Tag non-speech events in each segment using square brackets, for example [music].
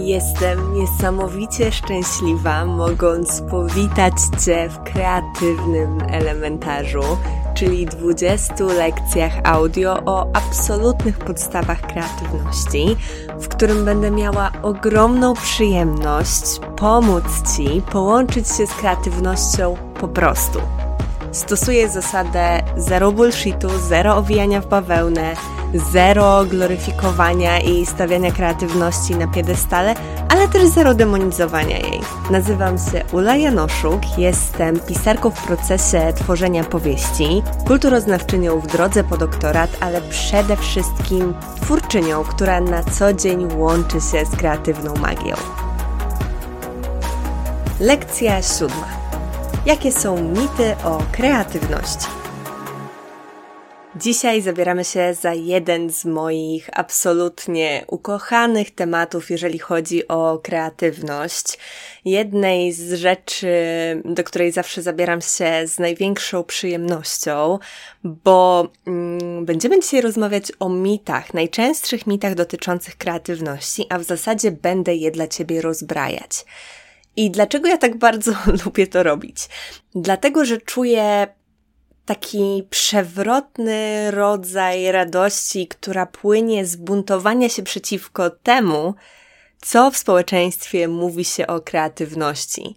Jestem niesamowicie szczęśliwa, mogąc powitać Cię w kreatywnym elementarzu, czyli 20 lekcjach audio o absolutnych podstawach kreatywności, w którym będę miała ogromną przyjemność pomóc Ci połączyć się z kreatywnością po prostu. Stosuję zasadę zero bullshitu, zero owijania w bawełnę, zero gloryfikowania i stawiania kreatywności na piedestale, ale też zero demonizowania jej. Nazywam się Ula Janoszuk, jestem pisarką w procesie tworzenia powieści, kulturoznawczynią w drodze po doktorat, ale przede wszystkim twórczynią, która na co dzień łączy się z kreatywną magią. Lekcja siódma. Jakie są mity o kreatywności? Dzisiaj zabieramy się za jeden z moich absolutnie ukochanych tematów, jeżeli chodzi o kreatywność. Jednej z rzeczy, do której zawsze zabieram się z największą przyjemnością, bo mm, będziemy dzisiaj rozmawiać o mitach, najczęstszych mitach dotyczących kreatywności, a w zasadzie będę je dla Ciebie rozbrajać. I dlaczego ja tak bardzo [laughs] lubię to robić? Dlatego, że czuję taki przewrotny rodzaj radości, która płynie z buntowania się przeciwko temu, co w społeczeństwie mówi się o kreatywności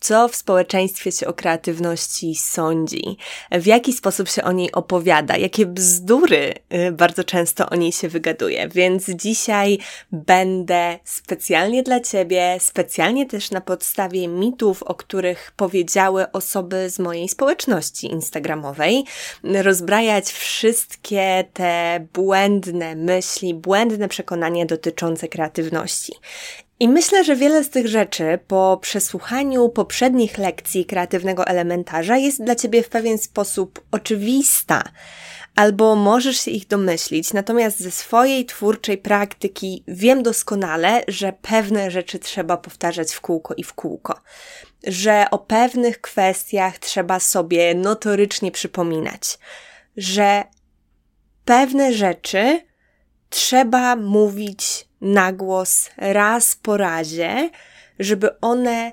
co w społeczeństwie się o kreatywności sądzi, w jaki sposób się o niej opowiada, jakie bzdury y, bardzo często o niej się wygaduje. Więc dzisiaj będę specjalnie dla Ciebie, specjalnie też na podstawie mitów, o których powiedziały osoby z mojej społeczności instagramowej, rozbrajać wszystkie te błędne myśli, błędne przekonania dotyczące kreatywności. I myślę, że wiele z tych rzeczy po przesłuchaniu poprzednich lekcji kreatywnego elementarza jest dla Ciebie w pewien sposób oczywista, albo możesz się ich domyślić, natomiast ze swojej twórczej praktyki wiem doskonale, że pewne rzeczy trzeba powtarzać w kółko i w kółko, że o pewnych kwestiach trzeba sobie notorycznie przypominać, że pewne rzeczy trzeba mówić na głos raz po razie, żeby one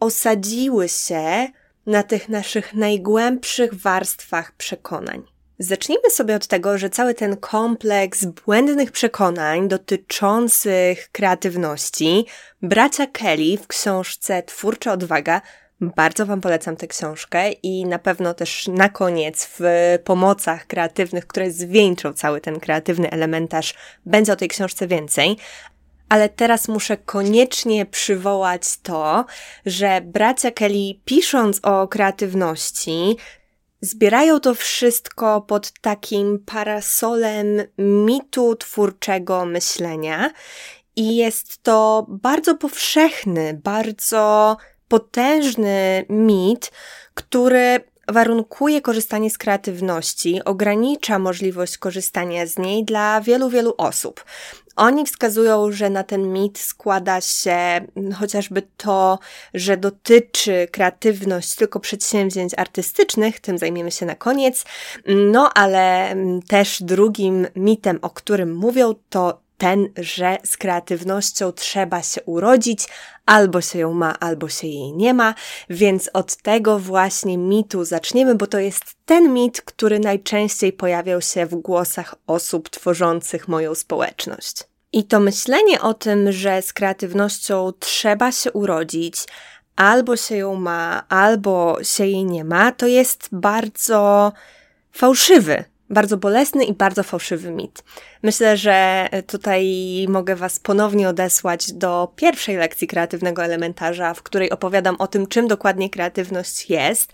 osadziły się na tych naszych najgłębszych warstwach przekonań. Zacznijmy sobie od tego, że cały ten kompleks błędnych przekonań dotyczących kreatywności bracia Kelly w książce Twórcza Odwaga bardzo Wam polecam tę książkę i na pewno też na koniec w pomocach kreatywnych, które zwieńczą cały ten kreatywny elementarz, będzie o tej książce więcej. Ale teraz muszę koniecznie przywołać to, że bracia Kelly, pisząc o kreatywności, zbierają to wszystko pod takim parasolem mitu twórczego myślenia. I jest to bardzo powszechny, bardzo potężny mit, który warunkuje korzystanie z kreatywności, ogranicza możliwość korzystania z niej dla wielu, wielu osób. Oni wskazują, że na ten mit składa się chociażby to, że dotyczy kreatywność tylko przedsięwzięć artystycznych, tym zajmiemy się na koniec. No, ale też drugim mitem, o którym mówią, to ten, że z kreatywnością trzeba się urodzić, albo się ją ma, albo się jej nie ma, więc od tego właśnie mitu zaczniemy, bo to jest ten mit, który najczęściej pojawiał się w głosach osób tworzących moją społeczność. I to myślenie o tym, że z kreatywnością trzeba się urodzić, albo się ją ma, albo się jej nie ma, to jest bardzo fałszywy bardzo bolesny i bardzo fałszywy mit. Myślę, że tutaj mogę Was ponownie odesłać do pierwszej lekcji kreatywnego elementarza, w której opowiadam o tym, czym dokładnie kreatywność jest.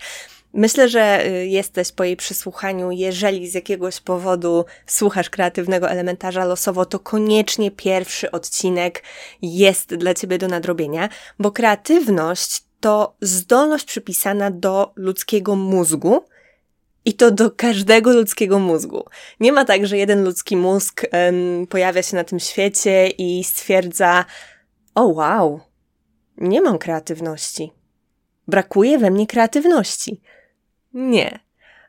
Myślę, że y, jesteś po jej przysłuchaniu, jeżeli z jakiegoś powodu słuchasz kreatywnego elementarza losowo, to koniecznie pierwszy odcinek jest dla Ciebie do nadrobienia, bo kreatywność to zdolność przypisana do ludzkiego mózgu, i to do każdego ludzkiego mózgu. Nie ma tak, że jeden ludzki mózg pojawia się na tym świecie i stwierdza: O, wow, nie mam kreatywności. Brakuje we mnie kreatywności. Nie.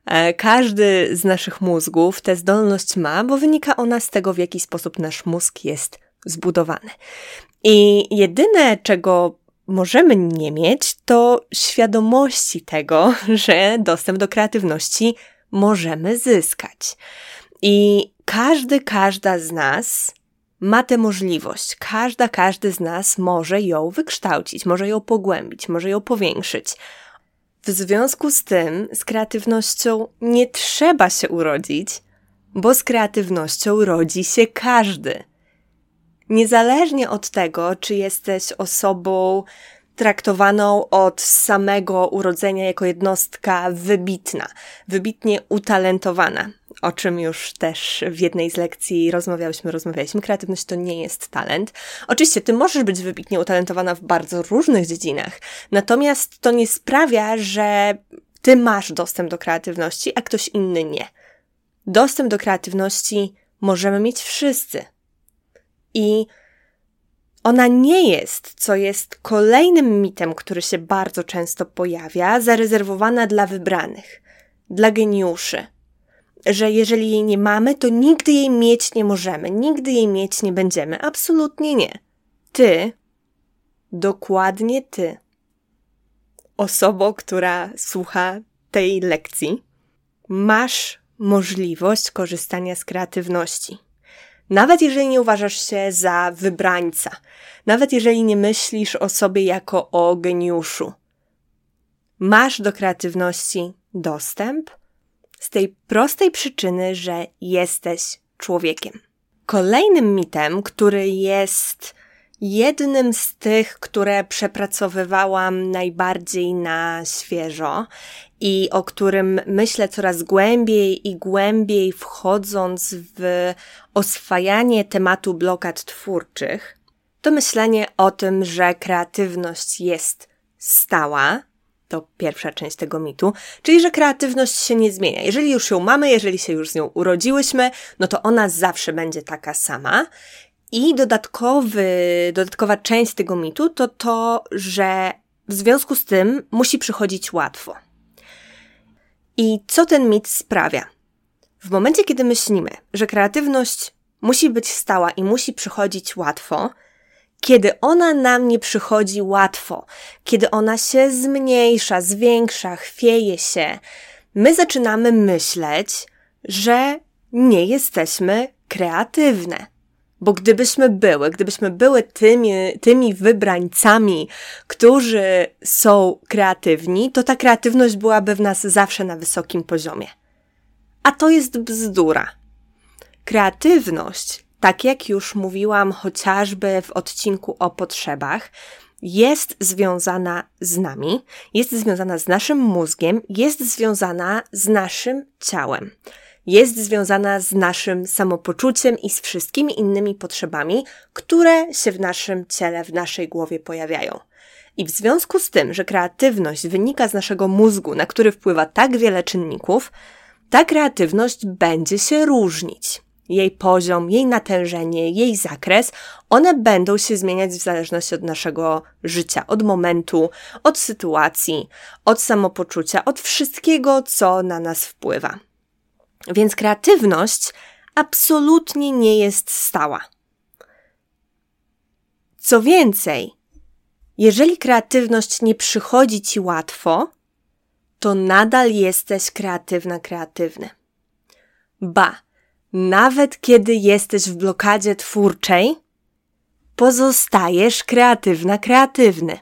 E, każdy z naszych mózgów tę zdolność ma, bo wynika ona z tego, w jaki sposób nasz mózg jest zbudowany. I jedyne, czego możemy nie mieć, to świadomości tego, [laughs] że dostęp do kreatywności możemy zyskać. I każdy, każda z nas ma tę możliwość. Każda, każdy z nas może ją wykształcić, może ją pogłębić, może ją powiększyć. W związku z tym, z kreatywnością nie trzeba się urodzić, bo z kreatywnością rodzi się każdy. Niezależnie od tego, czy jesteś osobą traktowaną od samego urodzenia jako jednostka wybitna, wybitnie utalentowana, o czym już też w jednej z lekcji rozmawiałyśmy, rozmawialiśmy. Kreatywność to nie jest talent. Oczywiście ty możesz być wybitnie utalentowana w bardzo różnych dziedzinach, natomiast to nie sprawia, że ty masz dostęp do kreatywności, a ktoś inny nie. Dostęp do kreatywności możemy mieć wszyscy. I ona nie jest, co jest kolejnym mitem, który się bardzo często pojawia, zarezerwowana dla wybranych, dla geniuszy. Że jeżeli jej nie mamy, to nigdy jej mieć nie możemy, nigdy jej mieć nie będziemy. Absolutnie nie. Ty, dokładnie ty, osobo, która słucha tej lekcji, masz możliwość korzystania z kreatywności. Nawet jeżeli nie uważasz się za wybrańca, nawet jeżeli nie myślisz o sobie jako o geniuszu, masz do kreatywności dostęp z tej prostej przyczyny, że jesteś człowiekiem. Kolejnym mitem, który jest jednym z tych, które przepracowywałam najbardziej na świeżo i o którym myślę coraz głębiej i głębiej wchodząc w oswajanie tematu blokad twórczych, to myślenie o tym, że kreatywność jest stała, to pierwsza część tego mitu, czyli że kreatywność się nie zmienia. Jeżeli już ją mamy, jeżeli się już z nią urodziłyśmy, no to ona zawsze będzie taka sama. I dodatkowy, dodatkowa część tego mitu to to, że w związku z tym musi przychodzić łatwo. I co ten mit sprawia? W momencie, kiedy myślimy, że kreatywność musi być stała i musi przychodzić łatwo, kiedy ona nam nie przychodzi łatwo, kiedy ona się zmniejsza, zwiększa, chwieje się, my zaczynamy myśleć, że nie jesteśmy kreatywne. Bo gdybyśmy były, gdybyśmy były tymi, tymi wybrańcami, którzy są kreatywni, to ta kreatywność byłaby w nas zawsze na wysokim poziomie. A to jest bzdura. Kreatywność, tak jak już mówiłam chociażby w odcinku o potrzebach, jest związana z nami, jest związana z naszym mózgiem, jest związana z naszym ciałem jest związana z naszym samopoczuciem i z wszystkimi innymi potrzebami, które się w naszym ciele, w naszej głowie pojawiają. I w związku z tym, że kreatywność wynika z naszego mózgu, na który wpływa tak wiele czynników, ta kreatywność będzie się różnić. Jej poziom, jej natężenie, jej zakres, one będą się zmieniać w zależności od naszego życia, od momentu, od sytuacji, od samopoczucia, od wszystkiego, co na nas wpływa. Więc kreatywność absolutnie nie jest stała. Co więcej, jeżeli kreatywność nie przychodzi ci łatwo, to nadal jesteś kreatywna, kreatywny. Ba, nawet kiedy jesteś w blokadzie twórczej, pozostajesz kreatywna, kreatywny.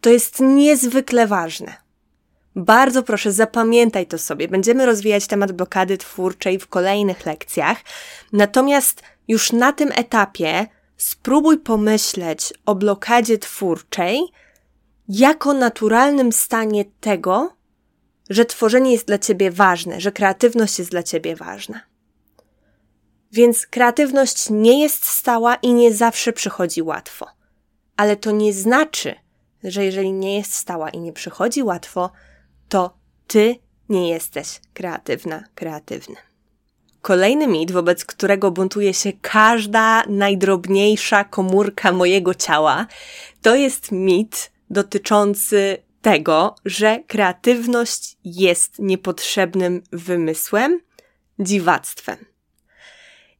To jest niezwykle ważne. Bardzo proszę, zapamiętaj to sobie. Będziemy rozwijać temat blokady twórczej w kolejnych lekcjach. Natomiast już na tym etapie spróbuj pomyśleć o blokadzie twórczej jako naturalnym stanie tego, że tworzenie jest dla ciebie ważne, że kreatywność jest dla ciebie ważna. Więc kreatywność nie jest stała i nie zawsze przychodzi łatwo. Ale to nie znaczy, że jeżeli nie jest stała i nie przychodzi łatwo, to ty nie jesteś kreatywna, kreatywny. Kolejny mit, wobec którego buntuje się każda najdrobniejsza komórka mojego ciała, to jest mit dotyczący tego, że kreatywność jest niepotrzebnym wymysłem, dziwactwem.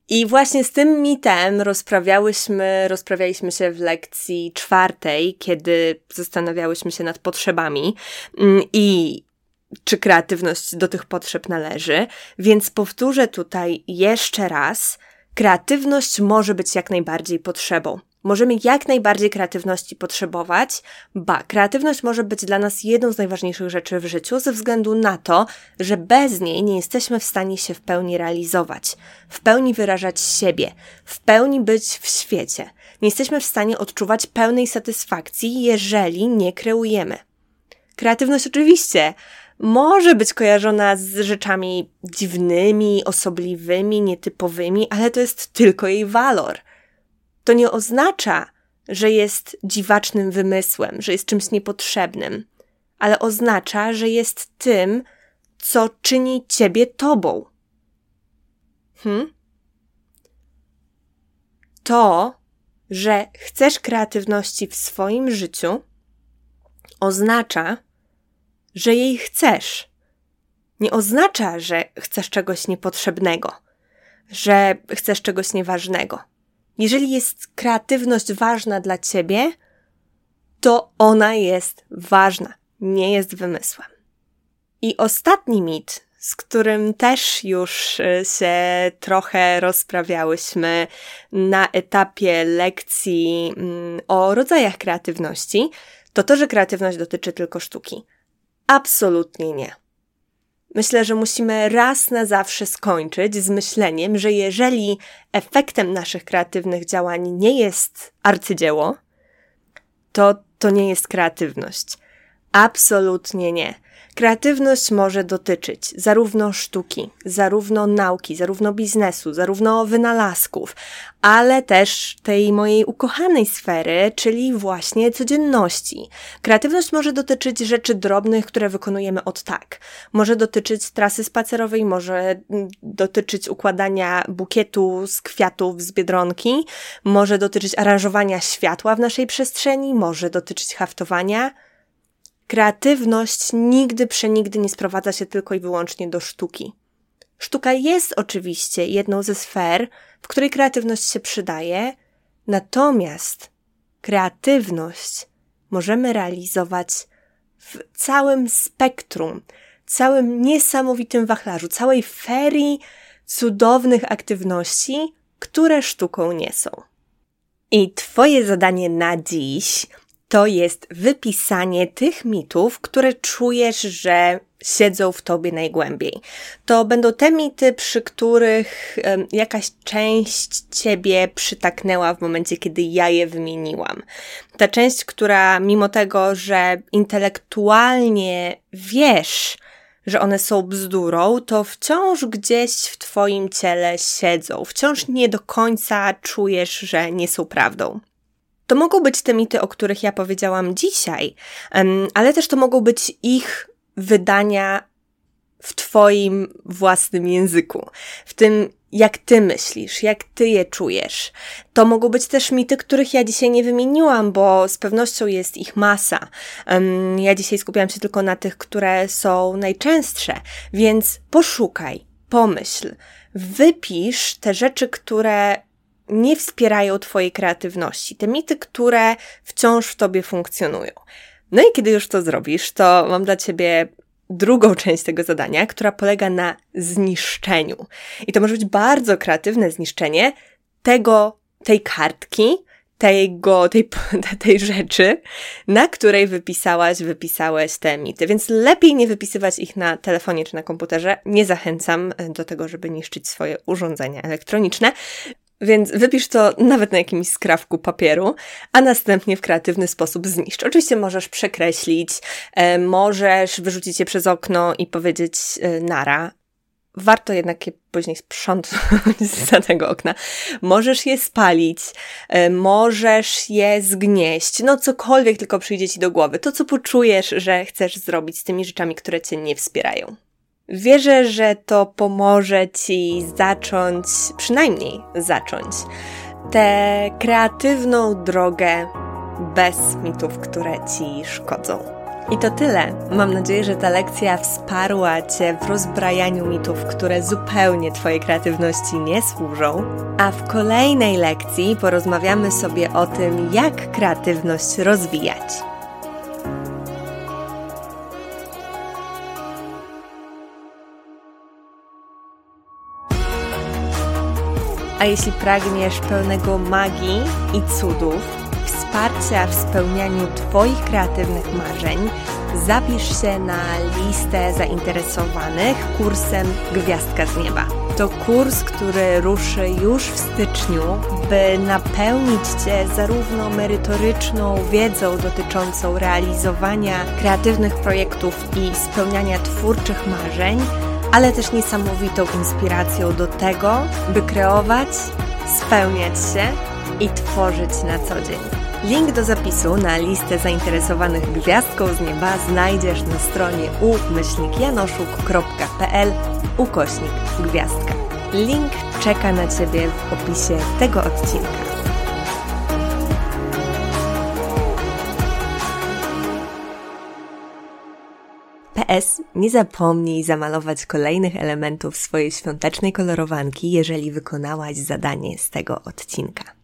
I właśnie z tym mitem rozprawiałyśmy, rozprawialiśmy się w lekcji czwartej, kiedy zastanawiałyśmy się nad potrzebami mm, i czy kreatywność do tych potrzeb należy. Więc powtórzę tutaj jeszcze raz. Kreatywność może być jak najbardziej potrzebą. Możemy jak najbardziej kreatywności potrzebować, ba, kreatywność może być dla nas jedną z najważniejszych rzeczy w życiu, ze względu na to, że bez niej nie jesteśmy w stanie się w pełni realizować, w pełni wyrażać siebie, w pełni być w świecie. Nie jesteśmy w stanie odczuwać pełnej satysfakcji, jeżeli nie kreujemy. Kreatywność oczywiście może być kojarzona z rzeczami dziwnymi, osobliwymi, nietypowymi, ale to jest tylko jej walor to nie oznacza, że jest dziwacznym wymysłem, że jest czymś niepotrzebnym, ale oznacza, że jest tym, co czyni ciebie tobą. Hmm? To, że chcesz kreatywności w swoim życiu, oznacza, że jej chcesz. Nie oznacza, że chcesz czegoś niepotrzebnego, że chcesz czegoś nieważnego. Jeżeli jest kreatywność ważna dla ciebie, to ona jest ważna, nie jest wymysłem. I ostatni mit, z którym też już y, się trochę rozprawiałyśmy na etapie lekcji mm, o rodzajach kreatywności, to to, że kreatywność dotyczy tylko sztuki. Absolutnie nie. Myślę, że musimy raz na zawsze skończyć z myśleniem, że jeżeli efektem naszych kreatywnych działań nie jest arcydzieło, to to nie jest kreatywność. Absolutnie nie. Kreatywność może dotyczyć zarówno sztuki, zarówno nauki, zarówno biznesu, zarówno wynalazków, ale też tej mojej ukochanej sfery, czyli właśnie codzienności. Kreatywność może dotyczyć rzeczy drobnych, które wykonujemy od tak. Może dotyczyć trasy spacerowej, może mm, dotyczyć układania bukietu z kwiatów z biedronki, może dotyczyć aranżowania światła w naszej przestrzeni, może dotyczyć haftowania Kreatywność nigdy przenigdy nie sprowadza się tylko i wyłącznie do sztuki. Sztuka jest oczywiście jedną ze sfer, w której kreatywność się przydaje, natomiast kreatywność możemy realizować w całym spektrum, całym niesamowitym wachlarzu, całej ferii cudownych aktywności, które sztuką nie są. I Twoje zadanie na dziś to jest wypisanie tych mitów, które czujesz, że siedzą w tobie najgłębiej. To będą te mity, przy których um, jakaś część ciebie przytaknęła w momencie, kiedy ja je wymieniłam. Ta część, która mimo tego, że intelektualnie wiesz, że one są bzdurą, to wciąż gdzieś w Twoim ciele siedzą. Wciąż nie do końca czujesz, że nie są prawdą. To mogą być te mity, o których ja powiedziałam dzisiaj, ale też to mogą być ich wydania w Twoim własnym języku, w tym, jak Ty myślisz, jak Ty je czujesz. To mogą być też mity, których ja dzisiaj nie wymieniłam, bo z pewnością jest ich masa. Ja dzisiaj skupiałam się tylko na tych, które są najczęstsze, więc poszukaj, pomyśl, wypisz te rzeczy, które nie wspierają Twojej kreatywności, te mity, które wciąż w Tobie funkcjonują. No i kiedy już to zrobisz, to mam dla Ciebie drugą [laughs] część tego zadania, która polega na zniszczeniu. I to może być bardzo kreatywne zniszczenie tego, tej kartki, tego, tej, [laughs] tej rzeczy, na której wypisałaś, wypisałeś te mity. Więc lepiej nie wypisywać ich na telefonie czy na komputerze. Nie zachęcam do tego, żeby niszczyć swoje urządzenia elektroniczne. Więc wypisz to nawet na jakimś skrawku papieru, a następnie w kreatywny sposób zniszcz. Oczywiście możesz przekreślić, e, możesz wyrzucić je przez okno i powiedzieć e, nara. Warto jednak je później sprzątnąć [laughs] za tego okna. Możesz je spalić, e, możesz je zgnieść, no cokolwiek tylko przyjdzie ci do głowy. To, co poczujesz, że chcesz zrobić z tymi rzeczami, które cię nie wspierają. Wierzę, że to pomoże Ci zacząć, przynajmniej zacząć, tę kreatywną drogę bez mitów, które Ci szkodzą. I to tyle. Mam nadzieję, że ta lekcja wsparła Cię w rozbrajaniu mitów, które zupełnie Twojej kreatywności nie służą. A w kolejnej lekcji porozmawiamy sobie o tym, jak kreatywność rozwijać. A jeśli pragniesz pełnego magii i cudów, wsparcia w spełnianiu Twoich kreatywnych marzeń, zapisz się na listę zainteresowanych kursem Gwiazdka z Nieba. To kurs, który ruszy już w styczniu, by napełnić Cię zarówno merytoryczną wiedzą dotyczącą realizowania kreatywnych projektów i spełniania twórczych marzeń, ale też niesamowitą inspiracją do tego, by kreować, spełniać się i tworzyć na co dzień. Link do zapisu na listę zainteresowanych gwiazdką z nieba znajdziesz na stronie umyślnikjanoszuk.pl ukośnik gwiazdka. Link czeka na Ciebie w opisie tego odcinka. PS, nie zapomnij zamalować kolejnych elementów swojej świątecznej kolorowanki, jeżeli wykonałaś zadanie z tego odcinka.